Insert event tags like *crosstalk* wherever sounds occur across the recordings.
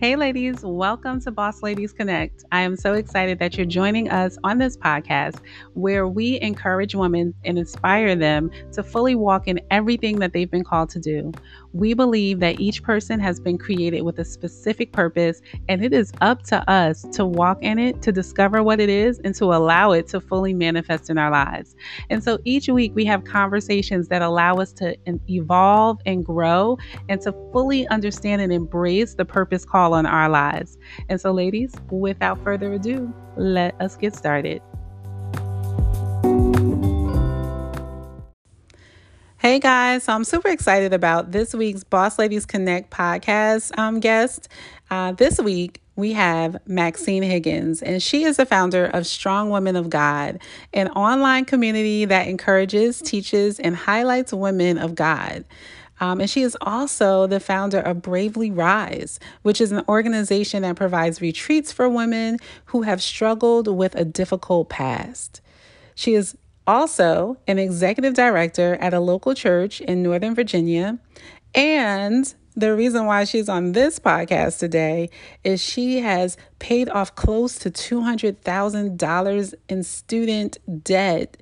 Hey, ladies, welcome to Boss Ladies Connect. I am so excited that you're joining us on this podcast where we encourage women and inspire them to fully walk in everything that they've been called to do. We believe that each person has been created with a specific purpose, and it is up to us to walk in it, to discover what it is, and to allow it to fully manifest in our lives. And so each week we have conversations that allow us to evolve and grow and to fully understand and embrace the purpose call on our lives. And so, ladies, without further ado, let us get started. Hey guys, so I'm super excited about this week's Boss Ladies Connect podcast um, guest. Uh, this week, we have Maxine Higgins, and she is the founder of Strong Women of God, an online community that encourages, teaches, and highlights women of God. Um, and she is also the founder of Bravely Rise, which is an organization that provides retreats for women who have struggled with a difficult past. She is also an executive director at a local church in Northern Virginia. And the reason why she's on this podcast today is she has paid off close to $200,000 in student debt.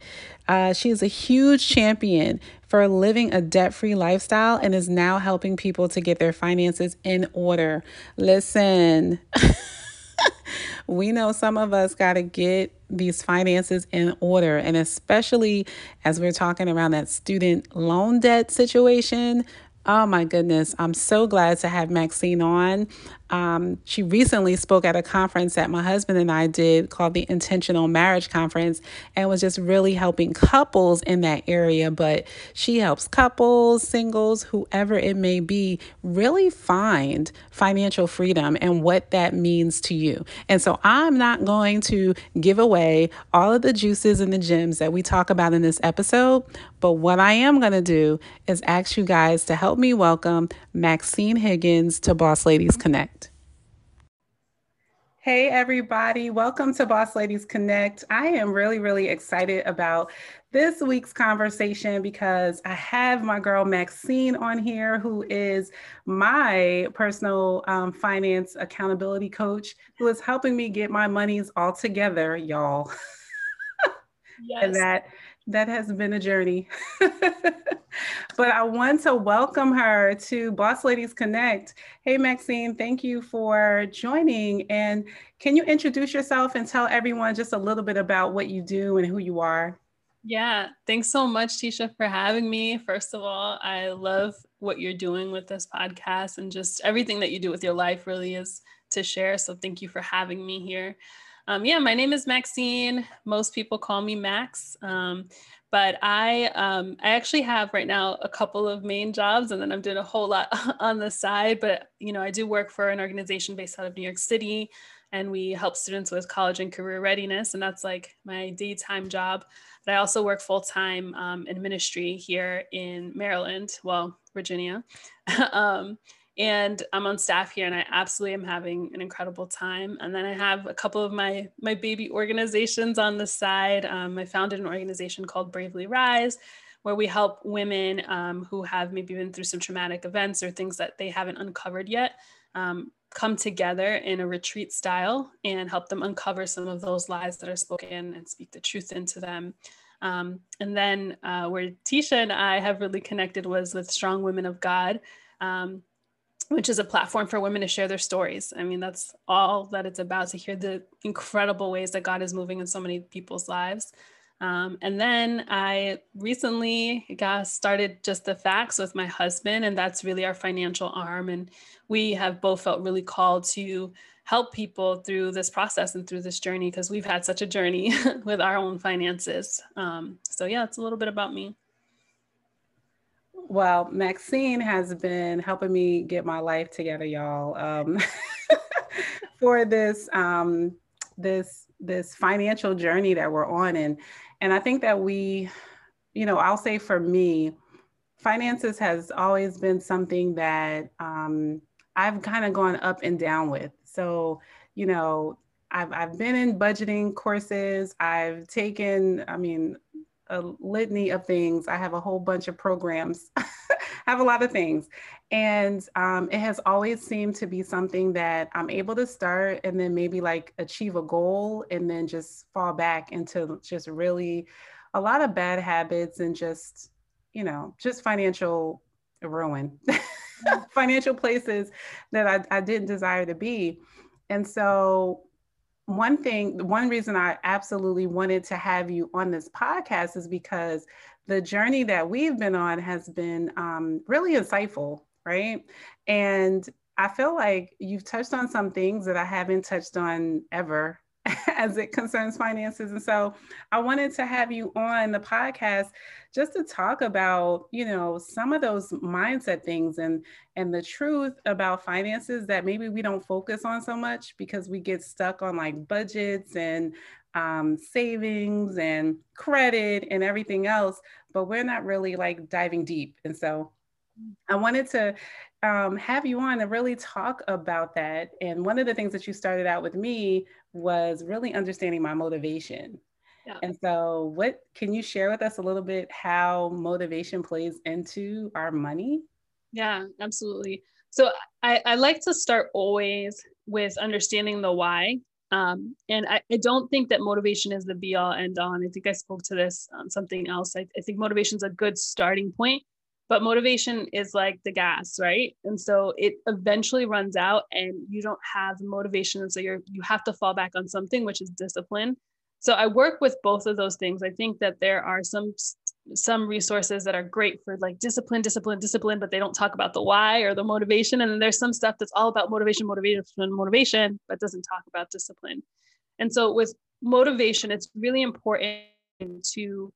Uh, she is a huge champion for living a debt free lifestyle and is now helping people to get their finances in order. Listen. *laughs* we know some of us got to get these finances in order. And especially as we're talking around that student loan debt situation, Oh my goodness. I'm so glad to have Maxine on. Um, she recently spoke at a conference that my husband and I did called the Intentional Marriage Conference and was just really helping couples in that area. But she helps couples, singles, whoever it may be, really find financial freedom and what that means to you. And so I'm not going to give away all of the juices and the gems that we talk about in this episode. But what I am going to do is ask you guys to help me welcome Maxine Higgins to Boss Ladies Connect. Hey, everybody. Welcome to Boss Ladies Connect. I am really, really excited about this week's conversation because I have my girl Maxine on here, who is my personal um, finance accountability coach, who is helping me get my monies all together, y'all. *laughs* Yes. and that that has been a journey. *laughs* but I want to welcome her to Boss Ladies Connect. Hey, Maxine, thank you for joining. And can you introduce yourself and tell everyone just a little bit about what you do and who you are? Yeah, thanks so much, Tisha, for having me. First of all, I love what you're doing with this podcast and just everything that you do with your life really is to share. So thank you for having me here. Um, yeah, my name is Maxine. Most people call me Max. Um, but I um, I actually have right now a couple of main jobs, and then I'm doing a whole lot *laughs* on the side. But you know, I do work for an organization based out of New York City, and we help students with college and career readiness, and that's like my daytime job. But I also work full time um, in ministry here in Maryland, well, Virginia. *laughs* and I'm on staff here and I absolutely am having an incredible time. And then I have a couple of my my baby organizations on the side. Um, I founded an organization called Bravely Rise, where we help women um, who have maybe been through some traumatic events or things that they haven't uncovered yet um, come together in a retreat style and help them uncover some of those lies that are spoken and speak the truth into them. Um, and then uh, where Tisha and I have really connected was with Strong Women of God. Um, which is a platform for women to share their stories. I mean, that's all that it's about to hear the incredible ways that God is moving in so many people's lives. Um, and then I recently got started just the facts with my husband, and that's really our financial arm. And we have both felt really called to help people through this process and through this journey because we've had such a journey *laughs* with our own finances. Um, so, yeah, it's a little bit about me. Well, Maxine has been helping me get my life together, y'all, um, *laughs* for this um, this this financial journey that we're on, and and I think that we, you know, I'll say for me, finances has always been something that um, I've kind of gone up and down with. So, you know, I've I've been in budgeting courses. I've taken, I mean, a litany of things. I have a whole bunch of programs. I *laughs* have a lot of things. And um, it has always seemed to be something that I'm able to start and then maybe like achieve a goal and then just fall back into just really a lot of bad habits and just, you know, just financial ruin, *laughs* financial places that I, I didn't desire to be. And so one thing, one reason I absolutely wanted to have you on this podcast is because the journey that we've been on has been um, really insightful, right? And I feel like you've touched on some things that I haven't touched on ever *laughs* as it concerns finances. And so I wanted to have you on the podcast just to talk about, you know, some of those mindset things and and the truth about finances that maybe we don't focus on so much because we get stuck on like budgets and um, savings and credit and everything else, but we're not really like diving deep. And so I wanted to um, have you on to really talk about that. And one of the things that you started out with me was really understanding my motivation. Yeah. And so, what can you share with us a little bit how motivation plays into our money? Yeah, absolutely. So, I, I like to start always with understanding the why. Um, and I, I, don't think that motivation is the be all end all. And I think I spoke to this on something else. I, I think motivation is a good starting point but motivation is like the gas right? And so it eventually runs out and you don't have motivation. And so you're you have to fall back on something which is discipline. So i work with both of those things. I think that there are some some resources that are great for like discipline discipline discipline but they don't talk about the why or the motivation. And then there's some stuff that's all about motivation motivation motivation but doesn't talk about discipline. And so with motivation it's really important to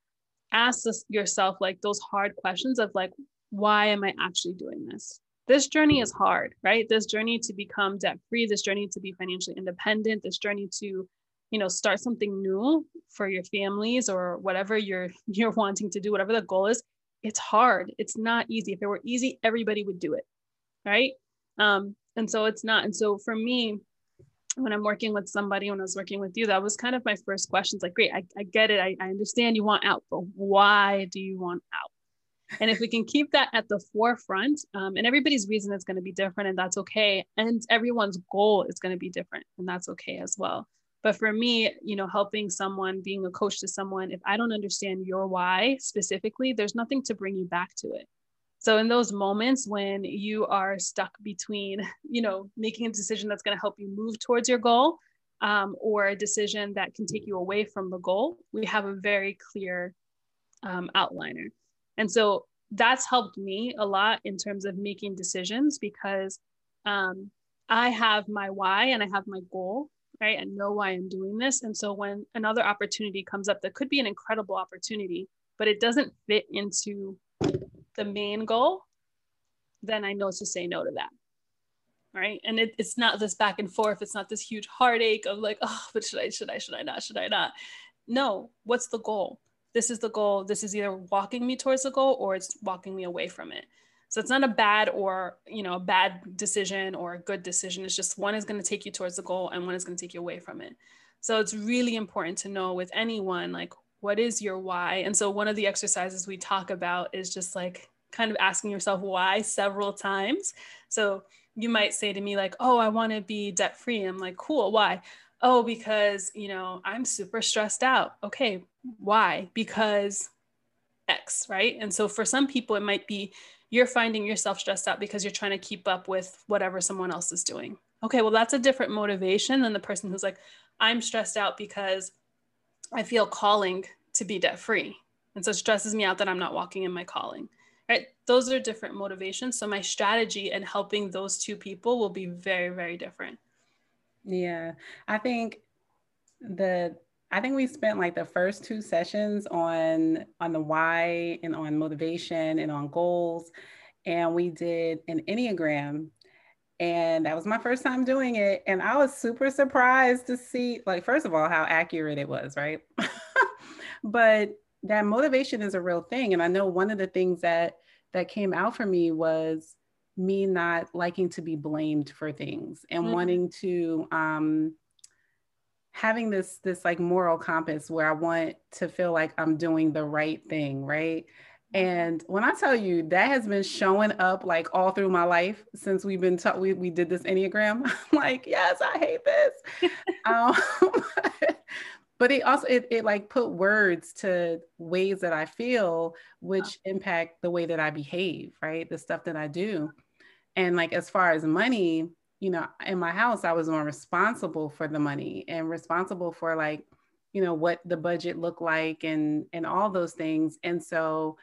ask yourself like those hard questions of like, why am I actually doing this? This journey is hard, right? This journey to become debt free, this journey to be financially independent, this journey to, you know, start something new for your families or whatever you're *laughs* you're wanting to do, whatever the goal is. It's hard. It's not easy. If it were easy, everybody would do it, right? Um, and so it's not. And so for me, when I'm working with somebody, when I was working with you, that was kind of my first question. It's like, great, I, I get it. I, I understand you want out, but why do you want out? And if we can keep that at the forefront, um, and everybody's reason is going to be different, and that's okay. And everyone's goal is going to be different, and that's okay as well. But for me, you know, helping someone, being a coach to someone, if I don't understand your why specifically, there's nothing to bring you back to it. So in those moments when you are stuck between, you know, making a decision that's going to help you move towards your goal um, or a decision that can take you away from the goal, we have a very clear um, outliner. And so that's helped me a lot in terms of making decisions because um, I have my why and I have my goal, right? And know why I'm doing this. And so when another opportunity comes up that could be an incredible opportunity, but it doesn't fit into the main goal, then I know to say no to that. Right. And it, it's not this back and forth. It's not this huge heartache of like, oh, but should I, should I, should I not, should I not? No, what's the goal? This is the goal. This is either walking me towards the goal or it's walking me away from it. So it's not a bad or, you know, a bad decision or a good decision. It's just one is going to take you towards the goal and one is going to take you away from it. So it's really important to know with anyone, like, what is your why? And so one of the exercises we talk about is just like kind of asking yourself why several times. So you might say to me like, "Oh, I want to be debt free." I'm like, "Cool, why?" "Oh, because, you know, I'm super stressed out." "Okay, why?" "Because X, right? And so for some people, it might be you're finding yourself stressed out because you're trying to keep up with whatever someone else is doing. Okay, well, that's a different motivation than the person who's like, I'm stressed out because I feel calling to be debt free. And so it stresses me out that I'm not walking in my calling. Right? Those are different motivations. So my strategy and helping those two people will be very, very different. Yeah. I think the I think we spent like the first two sessions on on the why and on motivation and on goals. And we did an Enneagram and that was my first time doing it and i was super surprised to see like first of all how accurate it was right *laughs* but that motivation is a real thing and i know one of the things that that came out for me was me not liking to be blamed for things and mm-hmm. wanting to um having this this like moral compass where I want to feel like I'm doing the right thing, right? And when I tell you that has been showing up like all through my life since we've been taught we, we did this Enneagram, *laughs* I'm like, yes, I hate this. *laughs* um, *laughs* but it also it, it like put words to ways that I feel which impact the way that I behave, right? The stuff that I do. And like as far as money, you know, in my house, I was more responsible for the money and responsible for like, you know, what the budget looked like and and all those things. And so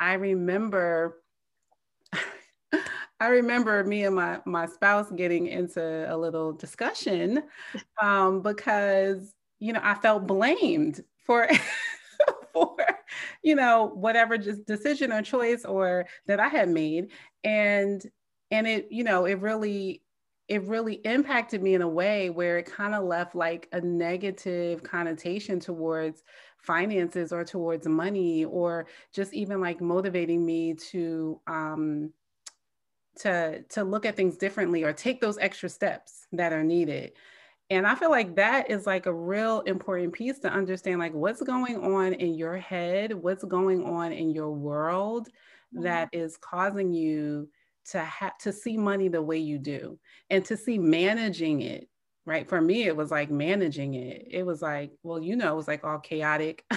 I remember *laughs* I remember me and my my spouse getting into a little discussion um, because you know I felt blamed for *laughs* for you know whatever just decision or choice or that I had made. And and it you know it really it really impacted me in a way where it kind of left like a negative connotation towards finances or towards money or just even like motivating me to um to to look at things differently or take those extra steps that are needed and i feel like that is like a real important piece to understand like what's going on in your head what's going on in your world mm-hmm. that is causing you to have to see money the way you do and to see managing it right for me it was like managing it it was like well you know it was like all chaotic *laughs* *laughs*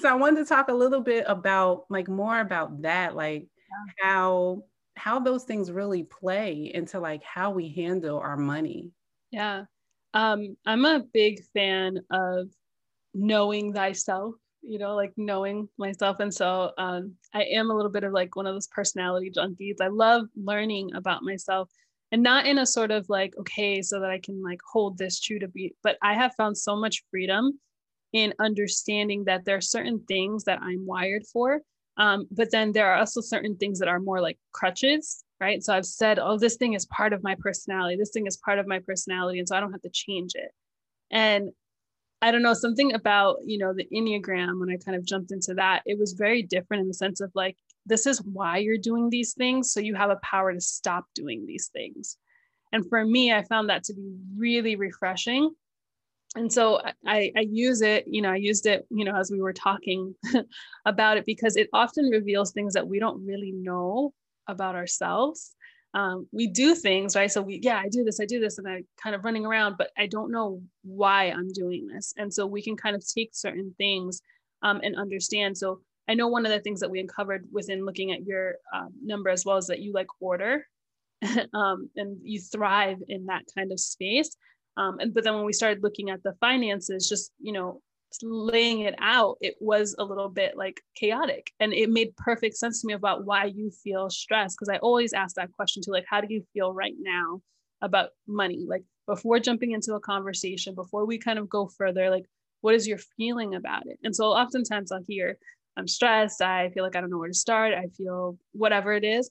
so i wanted to talk a little bit about like more about that like yeah. how how those things really play into like how we handle our money yeah um i'm a big fan of knowing thyself you know, like knowing myself. And so um, I am a little bit of like one of those personality junkies. I love learning about myself and not in a sort of like, okay, so that I can like hold this true to be, but I have found so much freedom in understanding that there are certain things that I'm wired for. Um, but then there are also certain things that are more like crutches, right? So I've said, oh, this thing is part of my personality. This thing is part of my personality. And so I don't have to change it. And I don't know, something about, you know, the Enneagram, when I kind of jumped into that, it was very different in the sense of like, this is why you're doing these things. So you have a power to stop doing these things. And for me, I found that to be really refreshing. And so I, I use it, you know, I used it, you know, as we were talking *laughs* about it because it often reveals things that we don't really know about ourselves um, we do things right so we yeah i do this i do this and i kind of running around but i don't know why i'm doing this and so we can kind of take certain things um, and understand so i know one of the things that we uncovered within looking at your um, number as well is that you like order *laughs* um, and you thrive in that kind of space um, and but then when we started looking at the finances just you know laying it out, it was a little bit like chaotic. And it made perfect sense to me about why you feel stressed. Cause I always ask that question too, like, how do you feel right now about money? Like before jumping into a conversation, before we kind of go further, like, what is your feeling about it? And so oftentimes I'll hear, I'm stressed. I feel like I don't know where to start. I feel whatever it is.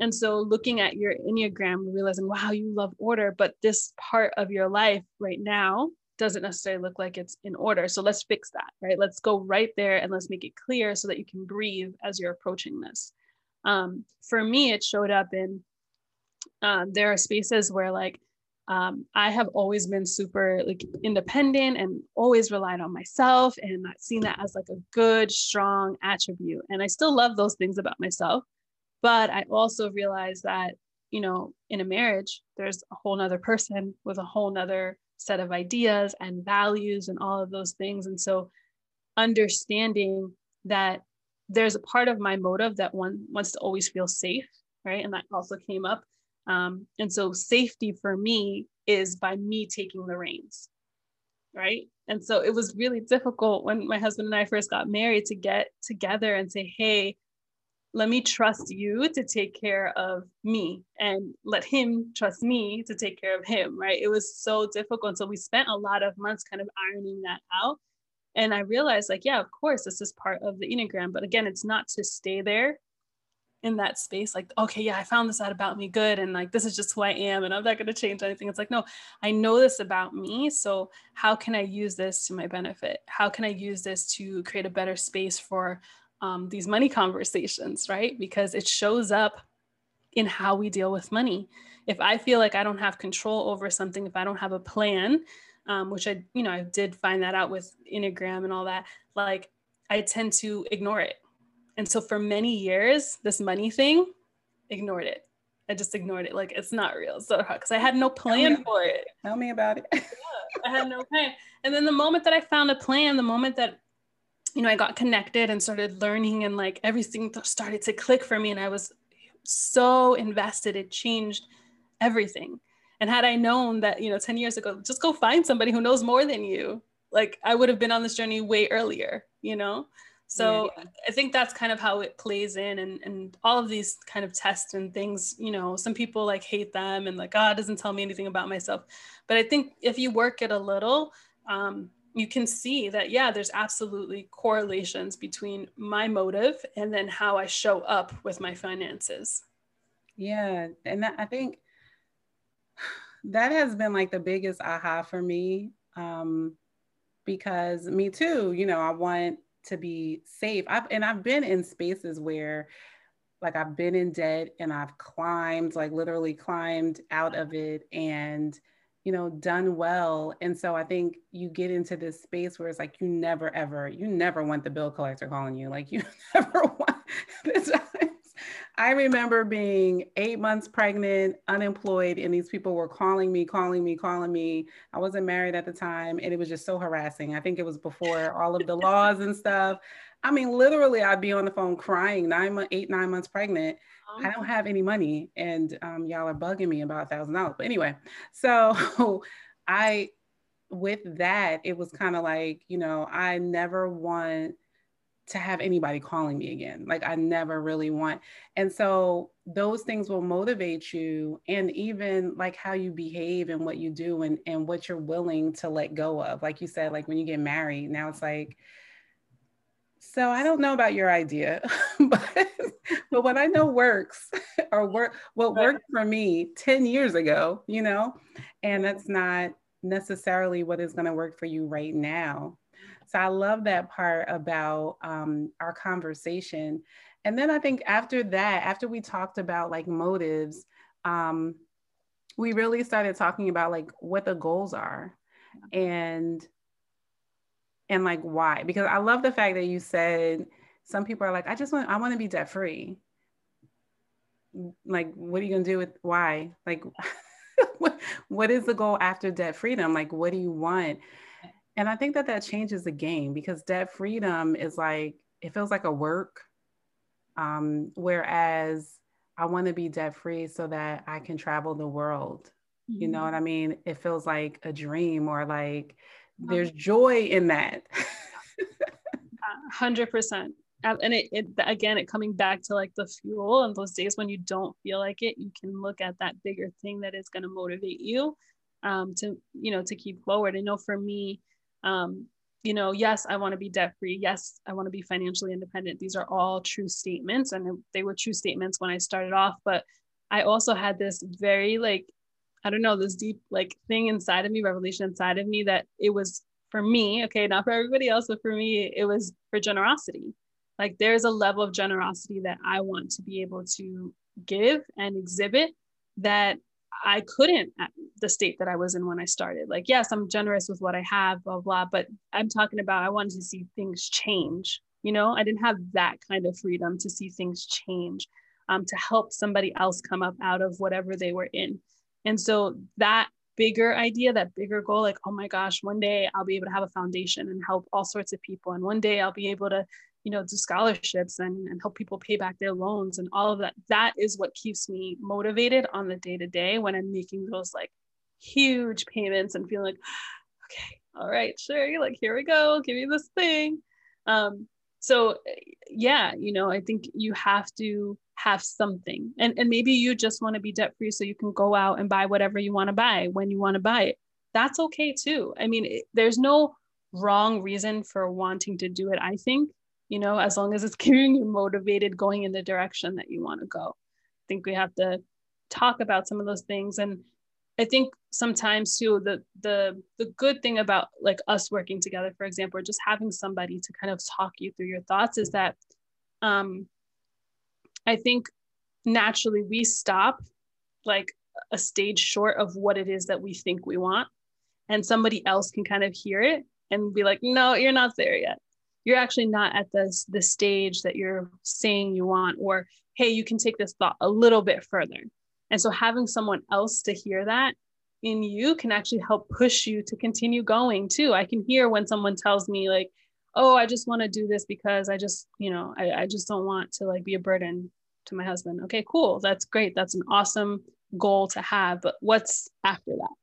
And so looking at your Enneagram, realizing, wow, you love order, but this part of your life right now doesn't necessarily look like it's in order. So let's fix that, right? Let's go right there and let's make it clear so that you can breathe as you're approaching this. Um, for me, it showed up in um, there are spaces where like um, I have always been super like independent and always relied on myself and not seen that as like a good, strong attribute. And I still love those things about myself. But I also realized that, you know, in a marriage, there's a whole nother person with a whole nother set of ideas and values and all of those things. And so understanding that there's a part of my motive that one wants to always feel safe, right? And that also came up. Um, and so safety for me is by me taking the reins, right? And so it was really difficult when my husband and I first got married to get together and say, hey, let me trust you to take care of me and let him trust me to take care of him right? It was so difficult. So we spent a lot of months kind of ironing that out. And i realized like yeah of course this is part of the enneagram but again it's not to stay there in that space like okay yeah i found this out about me good and like this is just who i am and i'm not going to change anything it's like no i know this about me so how can i use this to my benefit how can i use this to create a better space for um, these money conversations, right? Because it shows up in how we deal with money. If I feel like I don't have control over something, if I don't have a plan, um, which I, you know, I did find that out with Enneagram and all that, like I tend to ignore it. And so for many years, this money thing, ignored it. I just ignored it. Like it's not real. So because I had no plan for it. Tell me about it. *laughs* yeah, I had no plan. And then the moment that I found a plan, the moment that you know I got connected and started learning and like everything started to click for me and I was so invested it changed everything. And had I known that, you know, 10 years ago, just go find somebody who knows more than you, like I would have been on this journey way earlier, you know? So yeah. I think that's kind of how it plays in and, and all of these kind of tests and things, you know, some people like hate them and like, ah, God doesn't tell me anything about myself. But I think if you work it a little, um, you can see that, yeah, there's absolutely correlations between my motive and then how I show up with my finances. Yeah. And that, I think *sighs* that has been like the biggest aha for me. Um, because me too, you know, I want to be safe. I've and I've been in spaces where like I've been in debt and I've climbed, like literally climbed out of it and you know, done well. And so I think you get into this space where it's like you never ever, you never want the bill collector calling you. Like you *laughs* never want *laughs* this I remember being eight months pregnant, unemployed, and these people were calling me, calling me, calling me. I wasn't married at the time, and it was just so harassing. I think it was before all of the laws and stuff. I mean, literally, I'd be on the phone crying, nine, eight, nine months pregnant. I don't have any money, and um, y'all are bugging me about a thousand dollars. But anyway, so *laughs* I, with that, it was kind of like, you know, I never want to have anybody calling me again. Like I never really want. And so those things will motivate you and even like how you behave and what you do and, and what you're willing to let go of. Like you said, like when you get married, now it's like, so I don't know about your idea, *laughs* but, but what I know works *laughs* or work what worked for me 10 years ago, you know, and that's not necessarily what is going to work for you right now. So I love that part about um, our conversation. And then I think after that, after we talked about like motives, um, we really started talking about like what the goals are and and like why. Because i love the fact that you said some people are like i just want i want to be debt free like what are you going to do with why? Like *laughs* what, what is the goal after debt freedom like what do you want and I think that that changes the game because debt freedom is like, it feels like a work. Um, whereas I want to be debt free so that I can travel the world. Mm-hmm. You know what I mean? It feels like a dream or like there's joy in that. 100%. And it, it, again, it coming back to like the fuel and those days when you don't feel like it, you can look at that bigger thing that is going to motivate you um, to, you know, to keep forward. I know for me, um, you know, yes, I want to be debt free. Yes, I want to be financially independent. These are all true statements, and they were true statements when I started off. But I also had this very like, I don't know, this deep like thing inside of me, revelation inside of me that it was for me, okay, not for everybody else, but for me, it was for generosity. Like there's a level of generosity that I want to be able to give and exhibit that I couldn't at the state that I was in when I started. Like, yes, I'm generous with what I have, blah, blah, but I'm talking about I wanted to see things change. You know, I didn't have that kind of freedom to see things change, um, to help somebody else come up out of whatever they were in. And so that bigger idea, that bigger goal, like, oh my gosh, one day I'll be able to have a foundation and help all sorts of people. And one day I'll be able to you know, do scholarships and, and help people pay back their loans and all of that. That is what keeps me motivated on the day to day when I'm making those like huge payments and feeling like, *sighs* okay, all right, sure, like here we go, give me this thing. Um, so yeah, you know, I think you have to have something, and and maybe you just want to be debt free so you can go out and buy whatever you want to buy when you want to buy it. That's okay too. I mean, it, there's no wrong reason for wanting to do it. I think you know, as long as it's *laughs* keeping you motivated going in the direction that you want to go. I think we have to talk about some of those things. And I think sometimes too, the the the good thing about like us working together, for example, or just having somebody to kind of talk you through your thoughts is that um I think naturally we stop like a stage short of what it is that we think we want and somebody else can kind of hear it and be like no you're not there yet you're actually not at this the stage that you're saying you want or hey you can take this thought a little bit further. And so having someone else to hear that in you can actually help push you to continue going too. I can hear when someone tells me like oh i just want to do this because i just you know I, I just don't want to like be a burden to my husband. Okay cool. That's great. That's an awesome goal to have. But what's after that.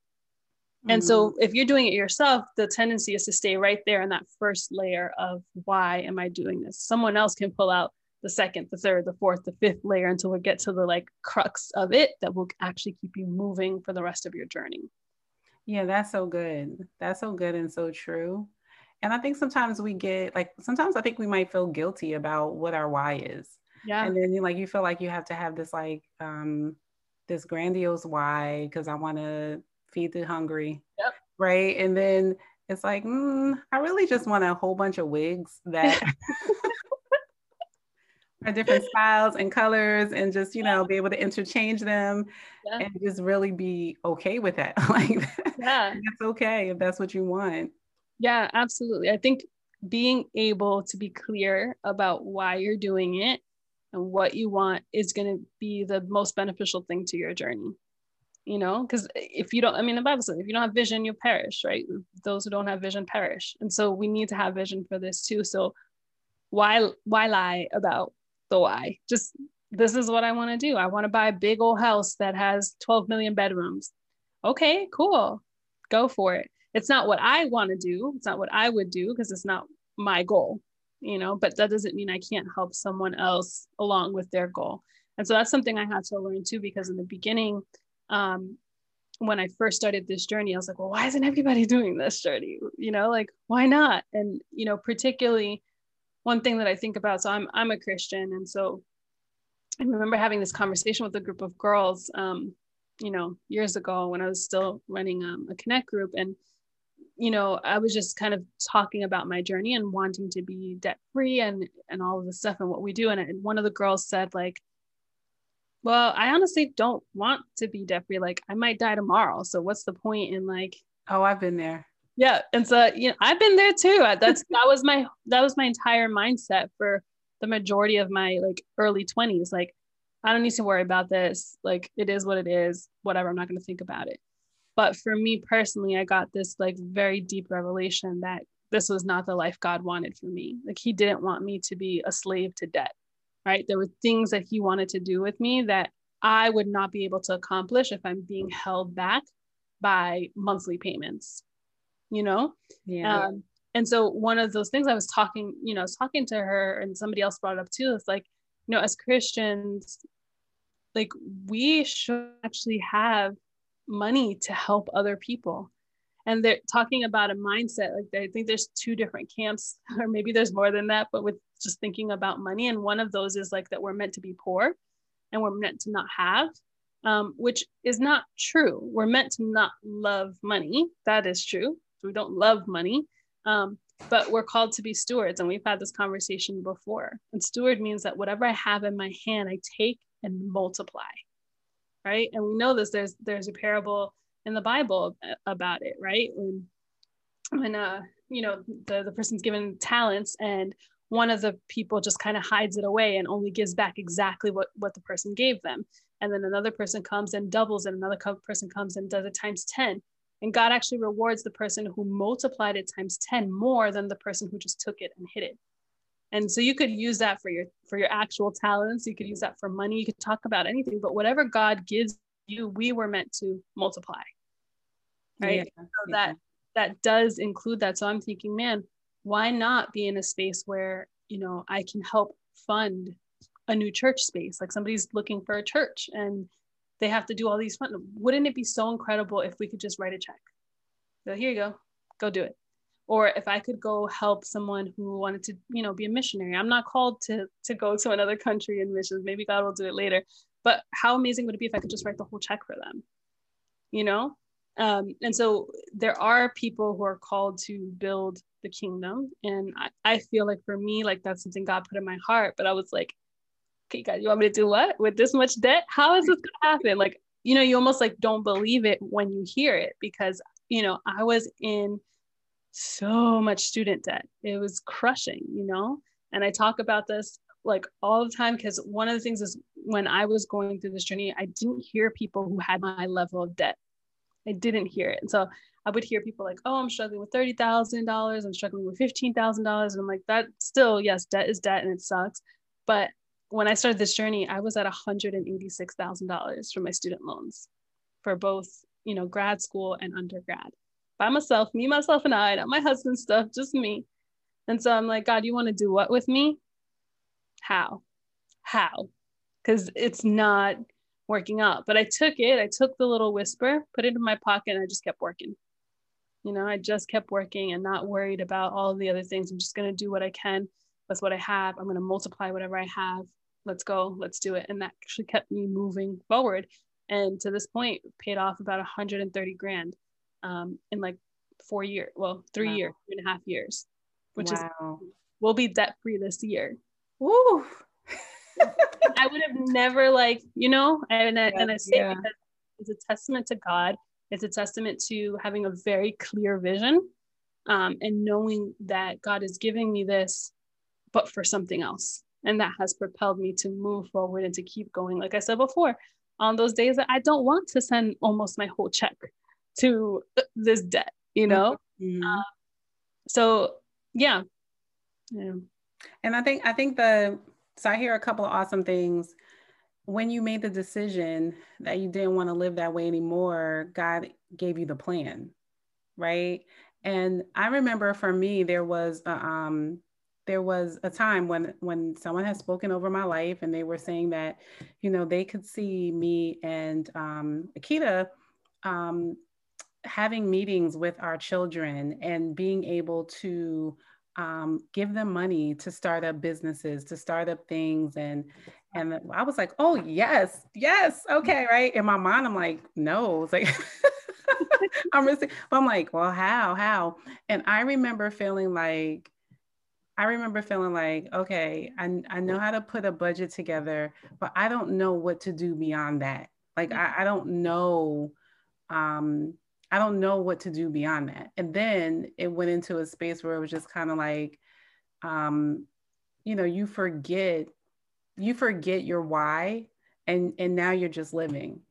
And so mm-hmm. if you're doing it yourself the tendency is to stay right there in that first layer of why am i doing this? Someone else can pull out the second the third the fourth the fifth layer until we get to the like crux of it that will actually keep you moving for the rest of your journey. Yeah that's so good. That's so good and so true. And i think sometimes we get like sometimes i think we might feel guilty about what our why is. Yeah. And then like you feel like you have to have this like um this grandiose why because i want to feed the hungry yep. right? And then it's like mm, i really just want a whole bunch of wigs that *laughs* are different styles and colors and just you know be able to interchange them yeah. and just really be okay with that. *laughs* Like yeah. *laughs* it's okay if that's what you want. Yeah absolutely. I think being able to be clear about why you're doing it and what you want is going to be the most beneficial thing to your journey you know because if you don't i mean the bible says if you don't have vision you'll perish right? Those who don't have vision perish. And so we need to have vision for this too. So why why lie about the why? Just this is what i want to do. I want to buy a big old house that has 12 million bedrooms. Okay cool. Go for it. It's not what i want to do. It's not what i would do because it's not my goal you know but that doesn't mean i can't help someone else along with their goal. And so that's something i had to learn too because in the beginning um, when i first started this journey i was like well why isn't everybody *laughs* doing this journey? You know like why not? And you know particularly one thing that i think about so i'm i'm a christian. And so i remember having this conversation with a group of girls um, you know years ago when i was still running um, a connect group. And you know, I was just kind of talking about my journey and wanting to be debt free and and all of the stuff and what we do. And, and one of the girls said, like, well, I honestly don't want to be debt free. Like, I might die tomorrow. So what's the point in like? Oh, I've been there. Yeah, and so you know, I've been there too. That's that was my that was my entire mindset for the majority of my like early twenties. Like, I don't need to worry about this. Like, it is what it is. Whatever. I'm not going to think about it. But for me personally, I got this like very deep revelation that this was not the life God wanted for me. Like he didn't want me to be a slave to debt, right? There were things that he wanted to do with me that I would not be able to accomplish if I'm being held back by monthly payments, you know? Yeah. Um, and so one of those things I was talking, you know, I was talking to her and somebody else brought it up too. It's like, you know, as Christians, like we should actually have money to help other people and they're talking about a mindset like i think there's two different camps *laughs* or maybe there's more than that but with just thinking about money and one of those is like that we're meant to be poor and we're meant to not have um, which is not true we're meant to not love money that is true we don't love money um, but we're called to be stewards and we've had this conversation before and steward means that whatever i have in my hand i take and multiply right? And we know this. There's there's a parable in the Bible about it, right? When when uh you know the the person's given talents and one of the people just kind of hides it away and only gives back exactly what what the person gave them. And then another person comes and doubles and another person comes and does it times 10 and god actually rewards the person who multiplied it times 10 more than the person who just took it and hid it. And so you could use that for your for your actual talents. You could use that for money. You could talk about anything but whatever god gives you we were meant to multiply right? Yeah, so that that does include that. So i'm thinking man why not be in a space where you know i can help fund a new church space? Like somebody's looking for a church and they have to do all these fun wouldn't it be so incredible if we could just write a check? So here you go. Go do it. Or if i could go help someone who wanted to you know be a missionary. I'm not called to to go to another country in missions. Maybe god will do it later but how amazing would it be if i could just write the whole check for them you know um, and so there are people who are called to build the kingdom and I, I feel like for me like that's something god put in my heart but i was like okay, guys, you want me to do what with this much debt? How is this gonna happen? Like, you know, you almost like don't believe it when you hear it because, you know, I was in so much student debt. It was crushing, you know? And I talk about this like all the time because one of the things is when I was going through this journey, I didn't hear people who had my level of debt. I didn't hear it. And so I would hear people like, oh, I'm struggling with $30,000. I'm struggling with $15,000. And I'm like, that still, yes, debt is debt and it sucks. But when I started this journey, I was at $186,000 for my student loans for both, you know, grad school and undergrad by myself, me, myself, and I, not my husband's stuff, just me. And so I'm like, God, you want to do what with me? How? How? Because it's not working out. But I took it, I took the little whisper, put it in my pocket, and I just kept working. You know, I just kept working and not worried about all the other things. I'm just going to do what I can with what I have. I'm going to multiply whatever I have. Let's go, let's do it. And that actually kept me moving forward. And to this point, paid off about 130 grand um, in like four years, well, three wow. years, three and a half years, which wow. is, we'll be debt free this year. Woo! I would have never like, you know, and I, yeah, and I say yeah. because it's a testament to God. It's a testament to having a very clear vision um, and knowing that God is giving me this, but for something else. And that has propelled me to move forward and to keep going. Like I said before, on those days that I don't want to send almost my whole check to this debt, you know? Mm-hmm. Uh, so yeah. Yeah. And I think I think the so I hear a couple of awesome things. When you made the decision that you didn't want to live that way anymore, God gave you the plan, right? And I remember for me, there was a, um, there was a time when when someone had spoken over my life, and they were saying that, you know, they could see me and um, Akita um, having meetings with our children and being able to um, give them money to start up businesses, to start up things. And and I was like, oh yes, yes, okay, right. In my mind, I'm like, no, it's like *laughs* I'm but I'm like, well, how, how? And I remember feeling like, I remember feeling like, okay, I, I know how to put a budget together, but I don't know what to do beyond that. Like I, I don't know um I don't know what to do beyond that. And then it went into a space where it was just kind of like, um, you know, you forget, you forget your why, and and now you're just living.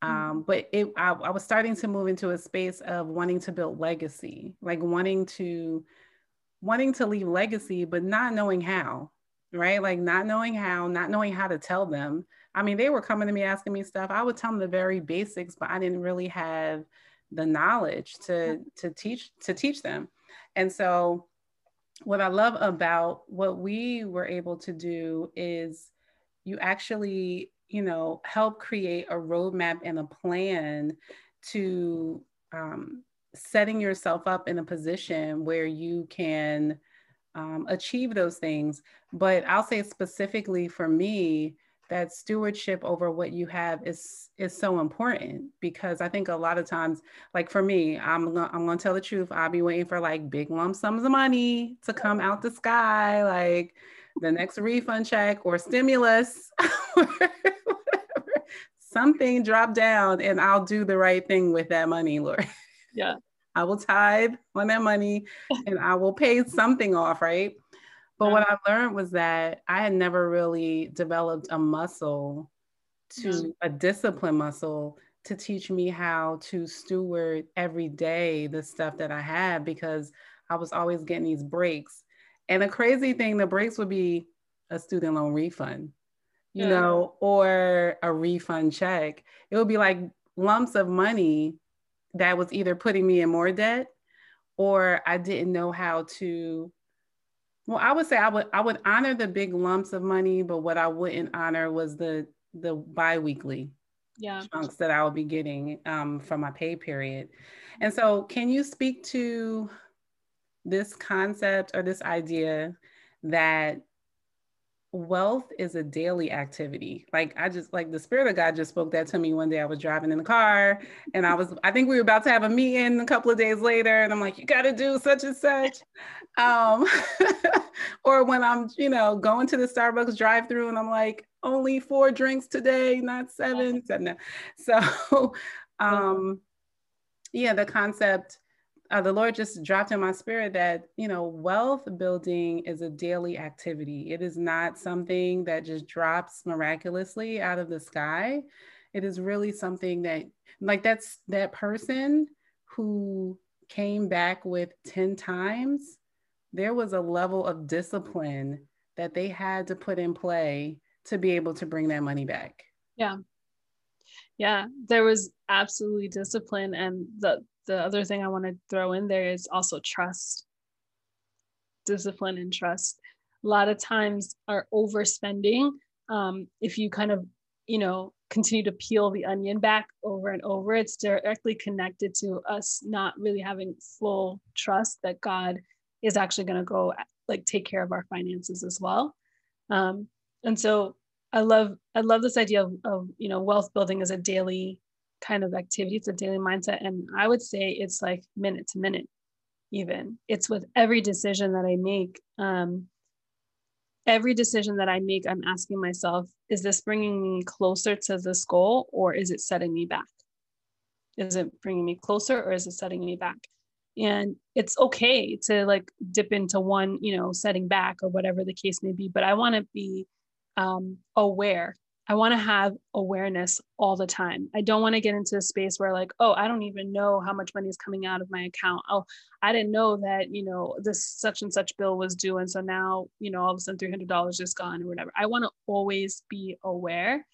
Um, mm-hmm. but it, I, I was starting to move into a space of wanting to build legacy, like wanting to, wanting to leave legacy, but not knowing how, right? Like not knowing how, not knowing how to tell them. I mean, they were coming to me asking me stuff. I would tell them the very basics, but I didn't really have the knowledge to to teach to teach them. And so what i love about what we were able to do is you actually you know help create a roadmap and a plan to um, setting yourself up in a position where you can um, achieve those things. But i'll say specifically for me that stewardship over what you have is is so important because I think a lot of times, like for me, I'm gonna, I'm gonna tell the truth. I'll be waiting for like big lump sums of money to come out the sky, like the next refund check or stimulus, *laughs* something drop down, and I'll do the right thing with that money, Lord. Yeah, *laughs* I will tithe on that money, *laughs* and I will pay something off, right? But what mm-hmm. I learned was that I had never really developed a muscle mm-hmm. to a discipline muscle to teach me how to steward every day the stuff that I had because I was always getting these breaks. And the crazy thing, the breaks would be a student loan refund, you yeah. know, or a refund check. It would be like lumps of money that was either putting me in more debt or I didn't know how to well, I would say I would I would honor the big lumps of money, but what I wouldn't honor was the the biweekly yeah. chunks that I would be getting um, from my pay period. And so, can you speak to this concept or this idea that wealth is a daily activity. Like I just like the spirit of God just spoke that to me one day. I was driving in the car and I was I think we were about to have a meeting a couple of days later and I'm like you got to do such and such. Um *laughs* or when I'm, you know, going to the Starbucks drive-through and I'm like only four drinks today, not seven. *laughs* *laughs* So um yeah, the concept uh, the Lord just dropped in my spirit that, you know, wealth building is a daily activity. It is not something that just drops miraculously out of the sky. It is really something that, like, that's that person who came back with 10 times, there was a level of discipline that they had to put in play to be able to bring that money back. Yeah. Yeah, there was absolutely discipline and the the other thing I want to throw in there is also trust, discipline, and trust. A lot of times, our overspending, um, if you kind of, you know, continue to peel the onion back over and over, it's directly connected to us not really having full trust that God is actually going to go like take care of our finances as well. Um, and so I love I love this idea of, of you know wealth building as a daily kind of activity. It's a daily mindset. And I would say it's like minute to minute, even. It's with every decision that I make. Um, every decision that I make, I'm asking myself, is this bringing me closer to this goal or is it setting me back? Is it bringing me closer or is it setting me back? And it's okay to like dip into one, you know, setting back or whatever the case may be. But I want to be um, aware I want to have awareness all the time. I don't want to get into a space where like, oh, I don't even know how much money is coming out of my account. Oh, I didn't know that, you know, this such and such bill was due. And so now, you know, all of a sudden $300 is gone or whatever. I want to always be aware.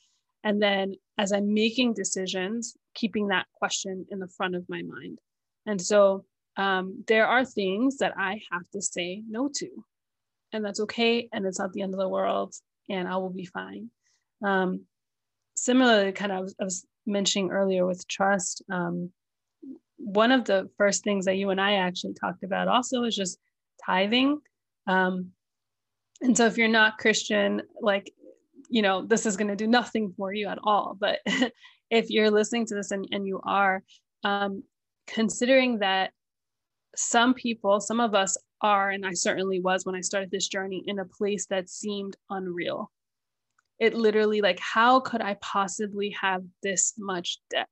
And then as I'm making decisions, keeping that question in the front of my mind. And so um, there are things that I have to say no to. And that's okay. And it's not the end of the world. And I will be fine um, similarly, kind of, I was mentioning earlier with trust. Um, one of the first things that you and I actually talked about also is just tithing. Um, and so, if you're not Christian, like, you know, this is going to do nothing for you at all. But *laughs* if you're listening to this and, and you are, um, considering that some people, some of us are, and I certainly was when I started this journey, in a place that seemed unreal it literally like how could i possibly have this much debt?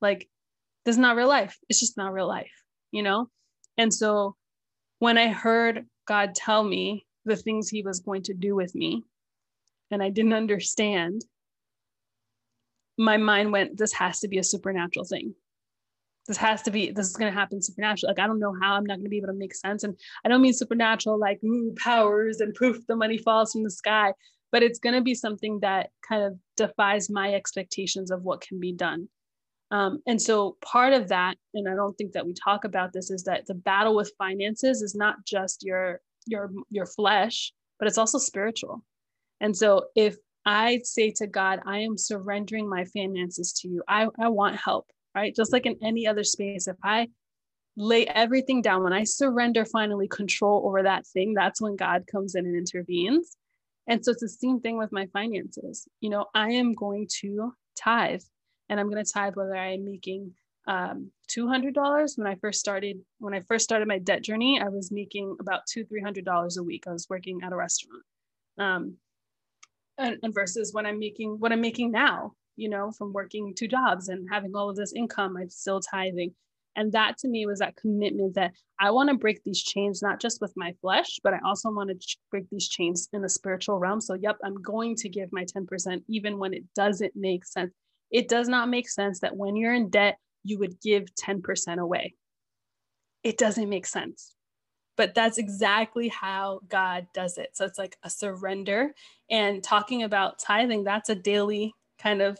Like this is not real life. It's just not real life you know? And so when i heard god tell me the things he was going to do with me and i didn't understand my mind went this has to be a supernatural thing. This has to be this is going to happen supernatural. Like i don't know how i'm not going to be able to make sense. And i don't mean supernatural like ooh, powers and poof the money falls from the sky but it's going to be something that kind of defies my expectations of what can be done. Um, and so part of that, and I don't think that we talk about this, is that the battle with finances is not just your your your flesh, but it's also spiritual. And so if I say to God, I am surrendering my finances to you, I, I want help, right? Just like in any other space, if I lay everything down, when I surrender finally control over that thing, that's when God comes in and intervenes. And so it's the same thing with my finances. You know, I am going to tithe and I'm going to tithe whether I'm making um, $200 when I first started, when I first started my debt journey, I was making about two, $300 a week. I was working at a restaurant. Um, and, and versus when I'm making, what I'm making now, you know, from working two jobs and having all of this income, I'm still tithing. And that to me was that commitment that I want to break these chains, not just with my flesh, but I also want to break these chains in the spiritual realm. So, yep, I'm going to give my 10%, even when it doesn't make sense. It does not make sense that when you're in debt, you would give 10% away. It doesn't make sense. But that's exactly how God does it. So it's like a surrender. And talking about tithing, that's a daily kind of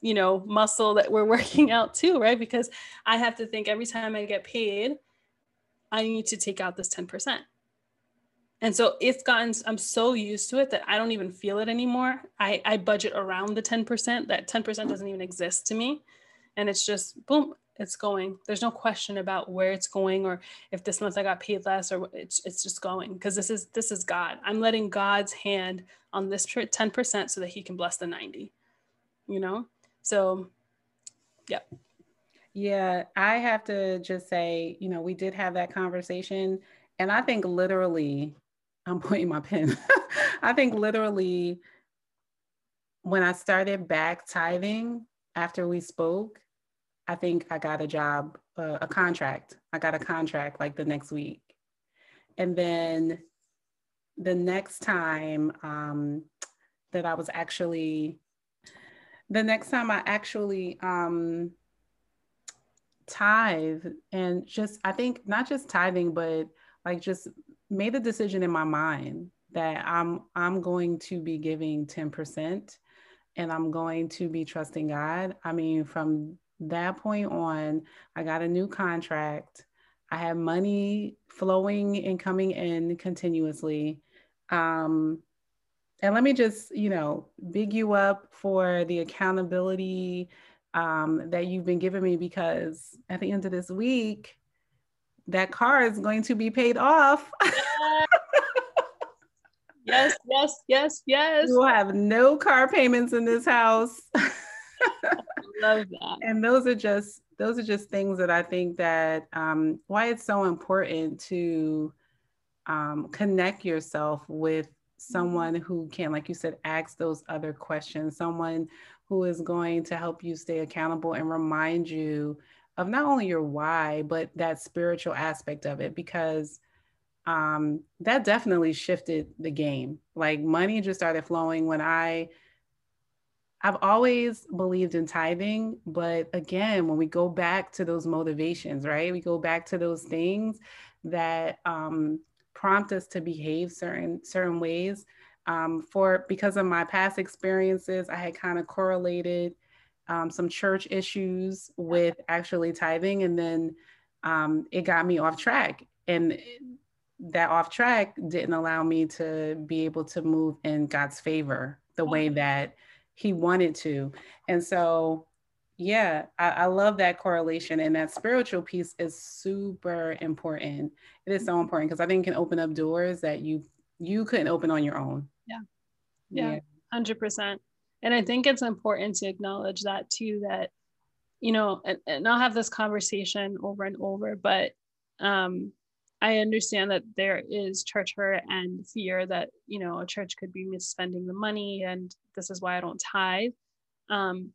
you know muscle that we're *laughs* working out too right because i have to think every time i get paid i need to take out this 10% and so it's gotten i'm so used to it that i don't even feel it anymore i i budget around the 10% that 10% doesn't even exist to me and it's just boom it's going. There's no question about where it's going or if this month I got paid less or it's it's just going because this is this is God. I'm letting God's hand on this 10% so that he can bless the 90. You know? So yeah. Yeah, I have to just say, you know, we did have that conversation and I think literally I'm pointing my pen. *laughs* I think literally when I started back tithing after we spoke, I think I got a job, uh, a contract. I got a contract like the next week. And then the next time um, that I was actually, the next time I actually um, tithe and just, I think not just tithing, but like just made the decision in my mind that I'm I'm going to be giving 10% and I'm going to be trusting God. I mean, from that point on, I got a new contract. I had money flowing and coming in continuously. Um, and let me just, you know, big you up for the accountability um, that you've been giving me because at the end of this week, that car is going to be paid off. *laughs* yes, yes, yes, yes. We will have no car payments in this house. *laughs* love that. And those are just those are just things that I think that um, why it's so important to um, connect yourself with someone who can, like you said, ask those other questions, someone who is going to help you stay accountable and remind you of not only your why, but that spiritual aspect of it, because um, that definitely shifted the game. Like money just started flowing when I I've always believed in tithing, but again, when we go back to those motivations, right? We go back to those things that um, prompt us to behave certain certain ways. Um, for because of my past experiences, I had kind of correlated um, some church issues with actually tithing, and then um, it got me off track. And that off track didn't allow me to be able to move in God's favor the way that he wanted to. And so, yeah, I, I, love that correlation. And that spiritual piece is super important. It is so important because I think it can open up doors that you you couldn't open on your own. Yeah. Yeah. Hundred percent. And I think it's important to acknowledge that too, that, you know, and, and I'll have this conversation over and over, but um I understand that there is church hurt and fear that you know a church could be misspending the money, and this is why I don't tithe. Um,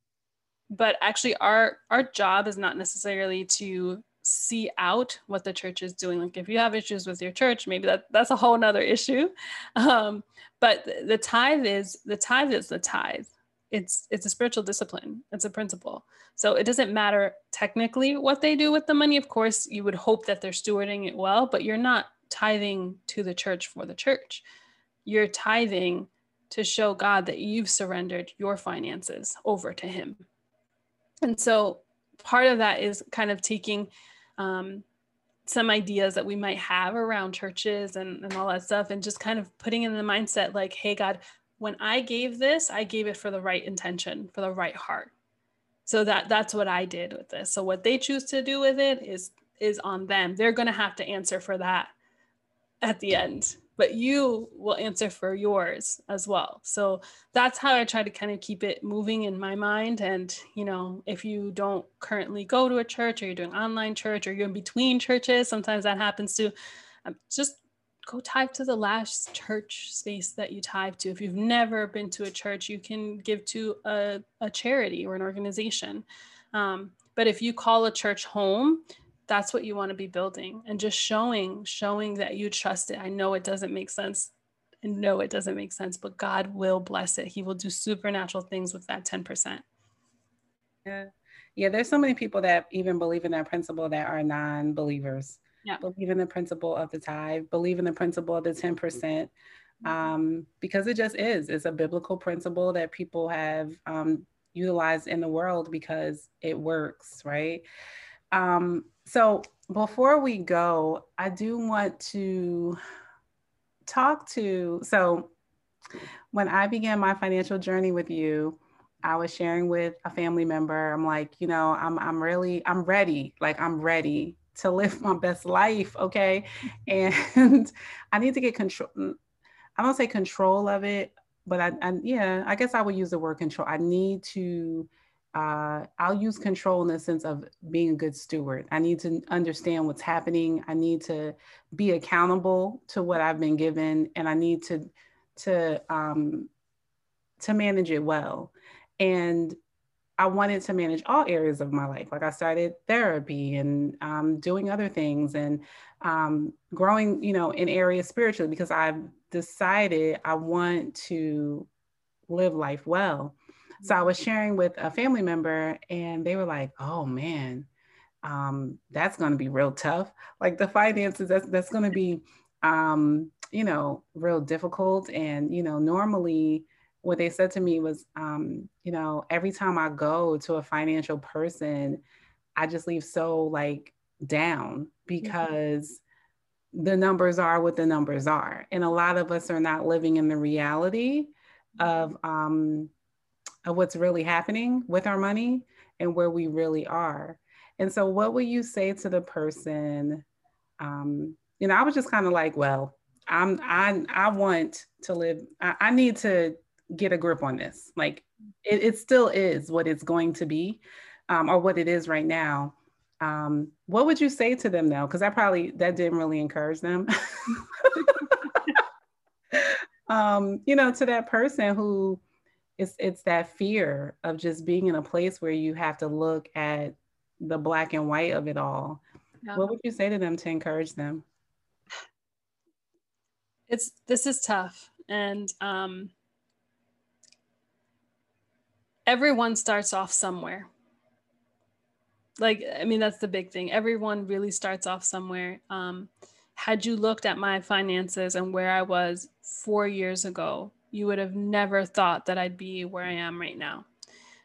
but actually, our our job is not necessarily to see out what the church is doing. Like if you have issues with your church, maybe that that's a whole nother issue. *laughs* Um, but the tithe is the tithe is the tithe. It's it's a spiritual discipline. It's a principle. So it doesn't matter technically what they do with the money. Of course you would hope that they're stewarding it well but you're not tithing to the church for the church. You're tithing to show god that you've surrendered your finances over to him and so part of that is kind of taking um, some ideas that we might have around churches and, and all that stuff and just kind of putting in the mindset like hey god when I gave this, I gave it for the right intention, for the right heart. So that that's what I did with this. So what they choose to do with it is is on them. They're going to have to answer for that at the end, but you will answer for yours as well. So that's how I try to kind of keep it moving in my mind. And, you know, if you don't currently go to a church or you're doing online church or you're in between churches, sometimes that happens too. Um, just go tithe to the last church space that you tithe to. If you've never been to a church, you can give to a, a charity or an organization. Um, but if you call a church home, that's what you want to be building and just showing, showing that you trust it. I know it doesn't make sense. And no, it doesn't make sense, but God will bless it. He will do supernatural things with that 10%. Yeah. Yeah. There's so many people that even believe in that principle that are non believers yeah. believe in the principle of the tithe, believe in the principle of the 10%, mm-hmm. um, because it just is. It's a biblical principle that people have um, utilized in the world because it works, right? Um, so before we go, I do want to talk to, so when I began my financial journey with you, I was sharing with a family member. I'm like, you know, I'm I'm really I'm ready. Like I'm ready to live my best life, okay? And *laughs* I need to get control mm, I don't say control of it, but I, I yeah, I guess I would use the word control. I need to uh, I'll use control in the sense of being a good steward. I need to understand what's happening. I need to be accountable to what I've been given, and I need to to um, to manage it well. And I wanted to manage all areas of my life. Like I started therapy and um, doing other things and um, growing, you know, in areas spiritually because I've decided I want to live life well. So I was sharing with a family member, and they were like, "Oh man, um, that's going to be real tough. Like the finances, that's that's going to be, um, you know, real difficult. And you know, normally." What they said to me was, um, you know, every time I go to a financial person, I just leave so like down because mm-hmm. the numbers are what the numbers are. And a lot of us are not living in the reality of um, of what's really happening with our money and where we really are. And so, what would you say to the person? Um, you know, I was just kind of like, well, I'm I I want to live. I, I need to get a grip on this. Like, it, it still is what it's going to be, um, or what it is right now. Um, what would you say to them though? Because I probably that didn't really encourage them. *laughs* *laughs* um, you know, to that person who it's it's that fear of just being in a place where you have to look at the black and white of it all. Yeah. what would you say to them to encourage them? It's this is tough and um, everyone starts off somewhere. Like i mean that's the big thing. Everyone really starts off somewhere. Um, had you looked at my finances and where i was four years ago you would have never thought that I'd be where I am right now.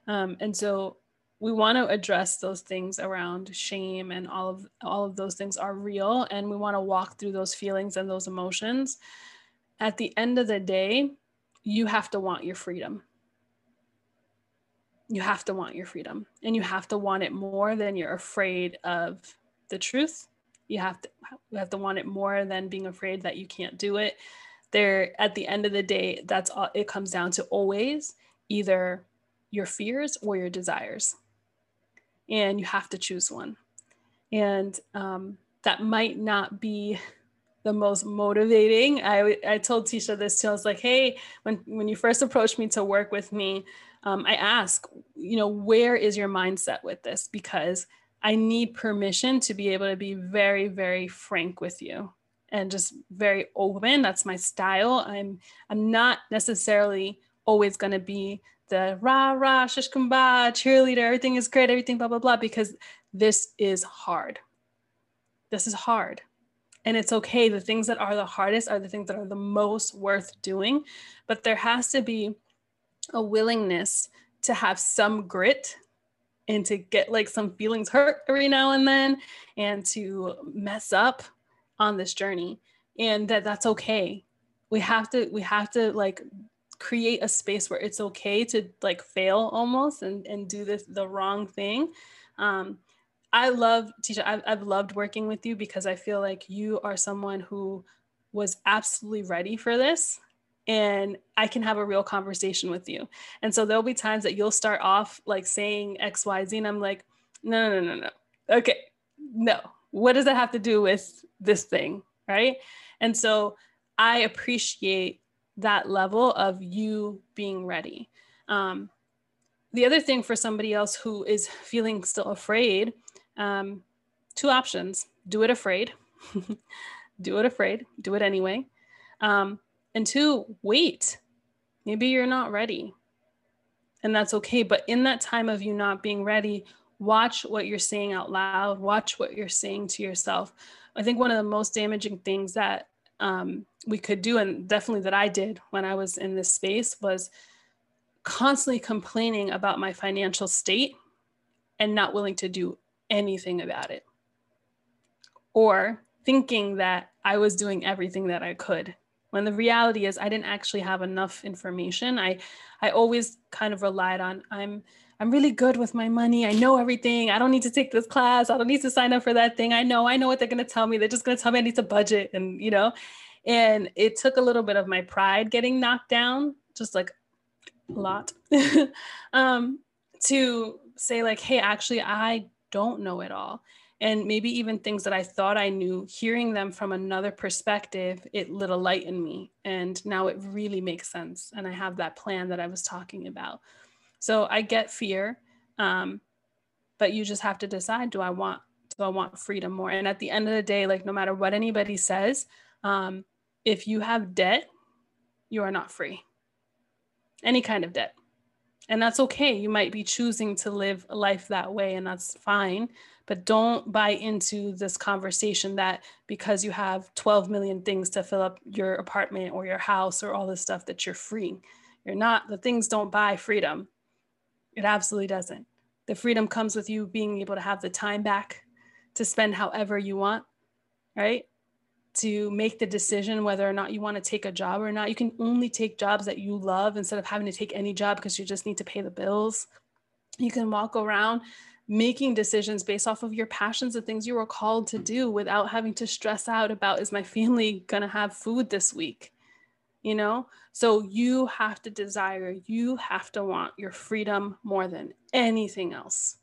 Um, and so we want to address those things around shame and all of all of those things are real and we want to walk through those feelings and those emotions. At the end of the day, you have to want your freedom. You have to want your freedom and you have to want it more than you're afraid of the truth. You have to you have to want it more than being afraid that you can't do it there at the end of the day that's all it comes down to always either your fears or your desires. And you have to choose one. And um, that might not be the most motivating. I i told tisha this too. I was like hey when when you first approached me to work with me um, i ask you know where is your mindset with this? Because i need permission to be able to be very very frank with you and just very open. That's my style. I'm I'm not necessarily always going to be the rah rah shish cheerleader. Everything is great. Everything blah blah blah because this is hard. This is hard. And it's okay. The things that are the hardest are the things that are the most worth doing. But there has to be a willingness to have some grit and to get like some feelings hurt every now and then and to mess up on this journey and that that's okay we have to we have to like create a space where it's okay to like fail almost and and do this the wrong thing um i love Tisha I've, I've loved working with you because i feel like you are someone who was absolutely ready for this and I can have a real conversation with you. And so there'll be times that you'll start off like saying X, Y, Z, and I'm like, no, no, no, no, no. Okay, no, what does that have to do with this thing? Right. And so I appreciate that level of you being ready. Um, the other thing for somebody else who is feeling still afraid, um, two options do it afraid, *laughs* do it afraid, do it anyway. Um, and two, wait. Maybe you're not ready. And that's okay. But in that time of you not being ready, watch what you're saying out loud. Watch what you're saying to yourself. I think one of the most damaging things that um, we could do and definitely that i did when i was in this space was constantly complaining about my financial state and not willing to do anything about it. Or thinking that i was doing everything that i could when the reality is I didn't actually have enough information. I I always kind of relied on I'm I'm really good with my money. I know everything. I don't need to take this class. I don't need to sign up for that thing. I know, I know what they're going to tell me. They're just going to tell me I need to budget and, you know, and it took a little bit of my pride getting knocked down, just like a lot, *laughs* um, to say like, hey, actually, I don't know it all. And maybe even things that I thought I knew, hearing them from another perspective, it lit a light in me. And now it really makes sense. And I have that plan that I was talking about. So I get fear, um, but you just have to decide: Do I want do I want freedom more? And at the end of the day, like no matter what anybody says, um, if you have debt, you are not free. Any kind of debt. And that's okay. You might be choosing to live a life that way, and that's fine. But don't buy into this conversation that because you have 12 million things to fill up your apartment or your house or all this stuff that you're free. You're not, the things don't buy freedom. It absolutely doesn't. The freedom comes with you being able to have the time back to spend however you want, right? To make the decision whether or not you want to take a job or not. You can only take jobs that you love instead of having to take any job because you just need to pay the bills. You can walk around making decisions based off of your passions, the things you were called to do without having to stress out about is my family going to have food this week? You know? So you have to desire, you have to want your freedom more than anything else.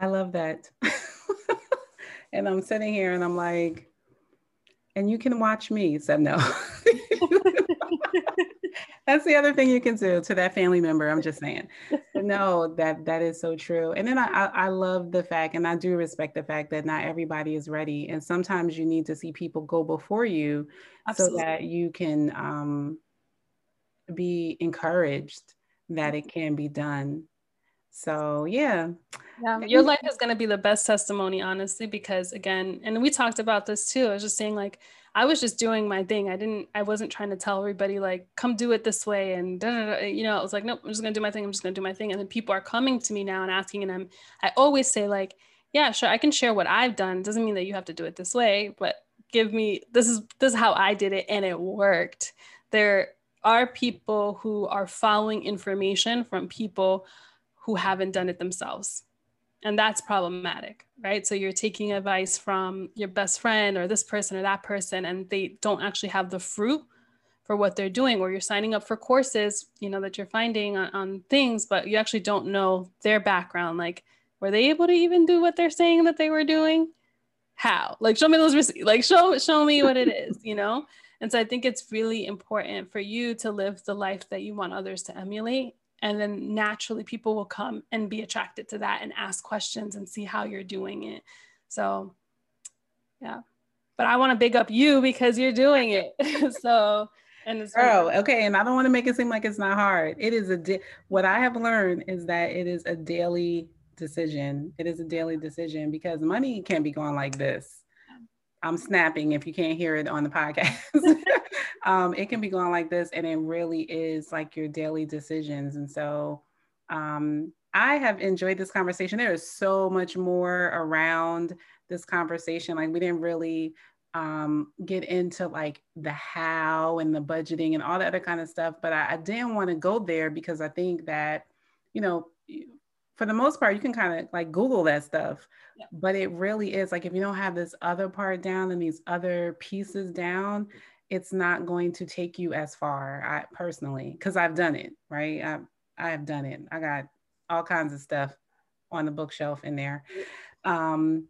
I love that. *laughs* and I'm sitting here and I'm like, and you can watch me. So no. *laughs* *laughs* That's the other thing you can do to that family member. I'm just saying. No, that that is so true. And then I, I, I love the fact, and I do respect the fact that not everybody is ready. And sometimes you need to see people go before you Absolutely. so that you can um, be encouraged that it can be done. So yeah. Yeah, your life is going to be the best testimony, honestly, because again, and we talked about this too. I was just saying, like, I was just doing my thing. I didn't, I wasn't trying to tell everybody like, come do it this way. And, you know, I was like, nope, I'm just to do my thing. I'm just to do my thing. And then people are coming to me now and asking, and I'm, I always say like, yeah, sure. I can share what I've done. Doesn't mean that you have to do it this way, but give me, this is, this is how I did it. And it worked. There are people who are following information from people who haven't done it themselves and that's problematic right? So you're taking advice from your best friend or this person or that person and they don't actually have the fruit for what they're doing or you're signing up for courses you know that you're finding on, on things but you actually don't know their background. Like were they able to even do what they're saying that they were doing? How? Like show me those receipts like show show me what it is you know? And so i think it's really important for you to live the life that you want others to emulate and then naturally people will come and be attracted to that and ask questions and see how you're doing it. So yeah. But i want to big up you because you're doing it. *laughs* So and it's Girl, oh, okay. And i don't want to make it seem like it's not hard. It is a di- what i have learned is that it is a daily decision. It is a daily decision because money can't be going like this I'm snapping if you can't hear it on the podcast. *laughs* *laughs* um, it can be going like this, and it really is like your daily decisions. And so um, I have enjoyed this conversation. There is so much more around this conversation. Like, we didn't really um, get into like the how and the budgeting and all that other kind of stuff, but I, I didn't want to go there because I think that, you know, for the most part, you can kind of like Google that stuff. Yeah. But it really is like if you don't have this other part down and these other pieces down, it's not going to take you as far. I personally, because I've done it, right? I I have done it. I got all kinds of stuff on the bookshelf in there. Um,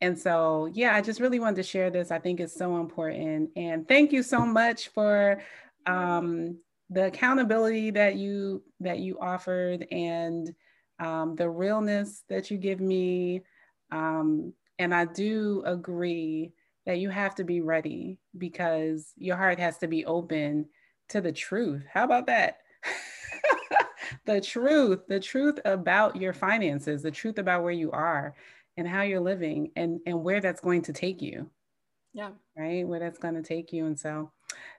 and so, yeah, I just really wanted to share this. I think it's so important. And thank you so much for um, the accountability that you that you offered and um, the realness that you give me. Um, and I do agree that you have to be ready because your heart has to be open to the truth. How about that? *laughs* the truth, the truth about your finances, the truth about where you are and how you're living and, and where that's going to take you. Yeah. Right. Where that's going to take you. And so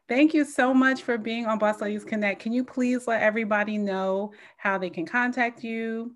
thank you so much for being on Boss Ladies Connect. Can you please let everybody know how they can contact you?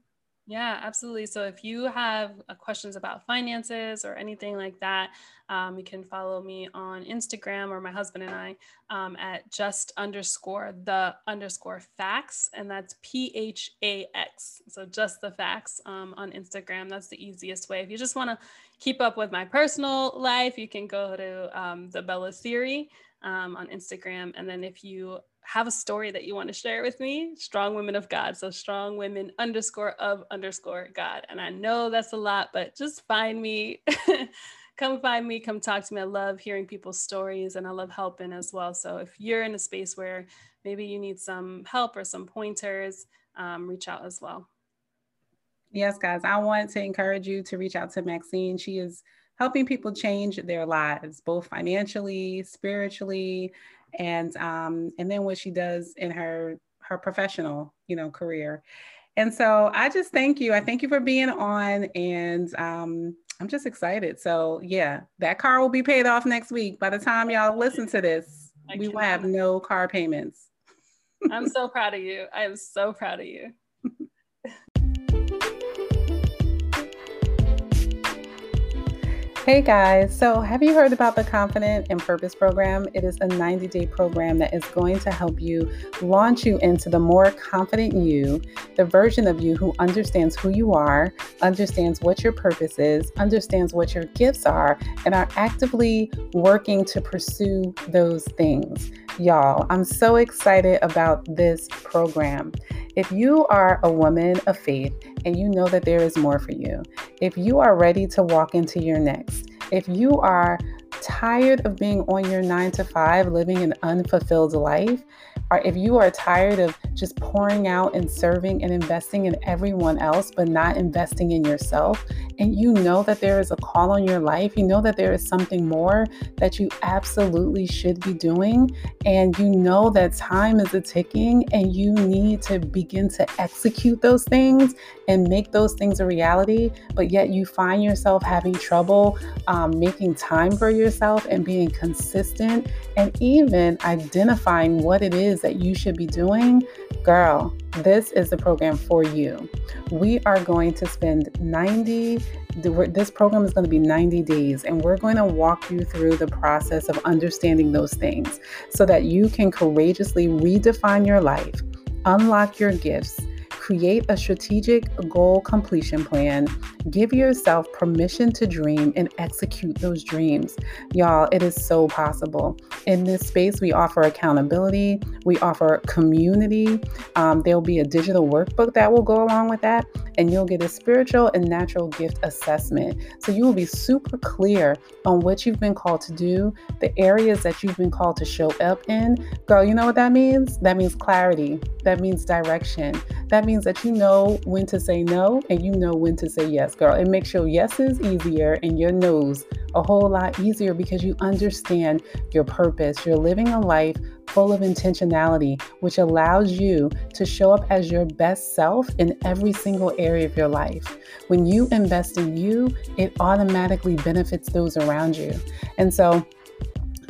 Yeah, absolutely. So if you have uh, questions about finances or anything like that, um, you can follow me on Instagram or my husband and I um, at just underscore the underscore facts. And that's P H A X. So just the facts um, on Instagram. That's the easiest way. If you just want to keep up with my personal life, you can go to um, the Bella Theory um, on Instagram. And then if you have a story that you want to share with me, strong women of God. So strong women underscore of underscore God. And I know that's a lot, but just find me. *laughs* come find me, come talk to me. I love hearing people's stories and I love helping as well. So if you're in a space where maybe you need some help or some pointers, um, reach out as well. Yes, guys, I want to encourage you to reach out to Maxine. She is helping people change their lives, both financially, spiritually, and um, and then what she does in her her professional, you know, career. And so I just thank you. I thank you for being on, and um, I'm just excited. So yeah, that car will be paid off next week. By the time y'all listen to this, we will have no car payments. I'm so proud of you. I am so proud of you. Hey guys, so have you heard about the Confident and Purpose program? It is a 90 day program that is going to help you launch you into the more confident you, the version of you who understands who you are, understands what your purpose is, understands what your gifts are, and are actively working to pursue those things. Y'all, I'm so excited about this program. If you are a woman of faith and you know that there is more for you, if you are ready to walk into your next, if you are tired of being on your nine to five, living an unfulfilled life, or if you are tired of just pouring out and serving and investing in everyone else, but not investing in yourself, and you know that there is a call on your life, you know that there is something more that you absolutely should be doing, and you know that time is a ticking and you need to begin to execute those things and make those things a reality, but yet you find yourself having trouble um, making time for yourself and being consistent and even identifying what it is that you should be doing, girl, this is the program for you. We are going to spend 90 this program is going to be 90 days and we're going to walk you through the process of understanding those things so that you can courageously redefine your life, unlock your gifts, create a strategic goal completion plan, give yourself permission to dream and execute those dreams. Y'all, it is so possible. In this space, we offer accountability, we offer community. Um, there'll be a digital workbook that will go along with that, and you'll get a spiritual and natural gift assessment. So you will be super clear on what you've been called to do, the areas that you've been called to show up in. Girl, you know what that means? That means clarity, that means direction, that means means that you know when to say no and you know when to say yes, girl. It makes your yeses easier and your no's a whole lot easier because you understand your purpose. You're living a life full of intentionality, which allows you to show up as your best self in every single area of your life. When you invest in you, it automatically benefits those around you. And so,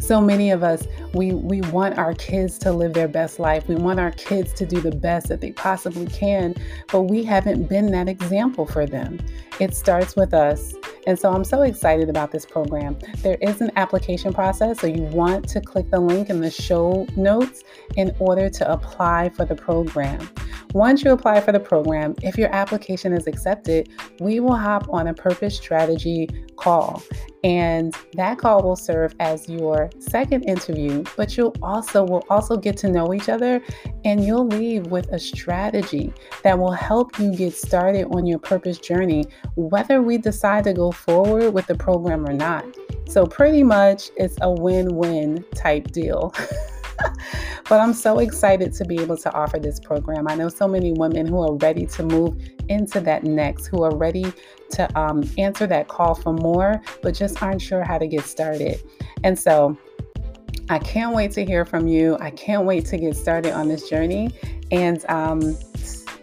so many of us we we want our kids to live their best life we want our kids to do the best that they possibly can but we haven't been that example for them it starts with us and so I'm so excited about this program. There is an application process, so you want to click the link in the show notes in order to apply for the program. Once you apply for the program, if your application is accepted, we will hop on a purpose strategy call. And that call will serve as your second interview, but you'll also will also get to know each other and you'll leave with a strategy that will help you get started on your purpose journey, whether we decide to go forward with the program or not. So pretty much it's a win-win type deal. *laughs* *laughs* but I'm so excited to be able to offer this program. I know so many women who are ready to move into that next, who are ready to um, answer that call for more, but just aren't sure how to get started. And so I can't wait to hear from you. I can't wait to get started on this journey. And um,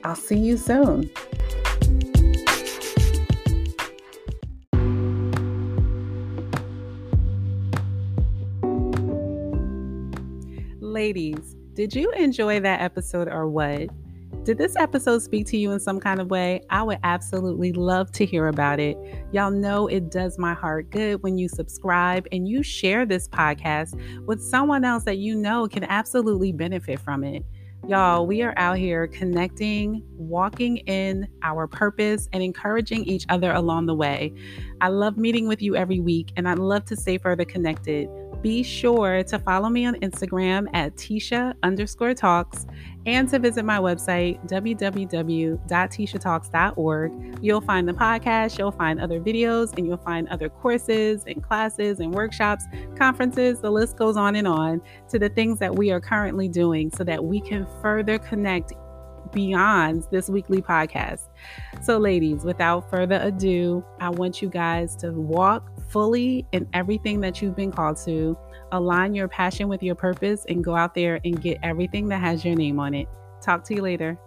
I'll see you soon. Ladies, did you enjoy that episode or what? Did this episode speak to you in some kind of way? I would absolutely love to hear about it. Y'all know it does my heart good when you subscribe and you share this podcast with someone else that you know can absolutely benefit from it. Y'all, we are out here connecting, walking in our purpose, and encouraging each other along the way. I love meeting with you every week, and I'd love to stay further connected be sure to follow me on Instagram at Tisha underscore talks and to visit my website, www.tishatalks.org. You'll find the podcast, you'll find other videos, and you'll find other courses and classes and workshops, conferences. The list goes on and on to the things that we are currently doing so that we can further connect beyond this weekly podcast. So, ladies, without further ado, I want you guys to walk fully in everything that you've been called to, align your passion with your purpose, and go out there and get everything that has your name on it. Talk to you later.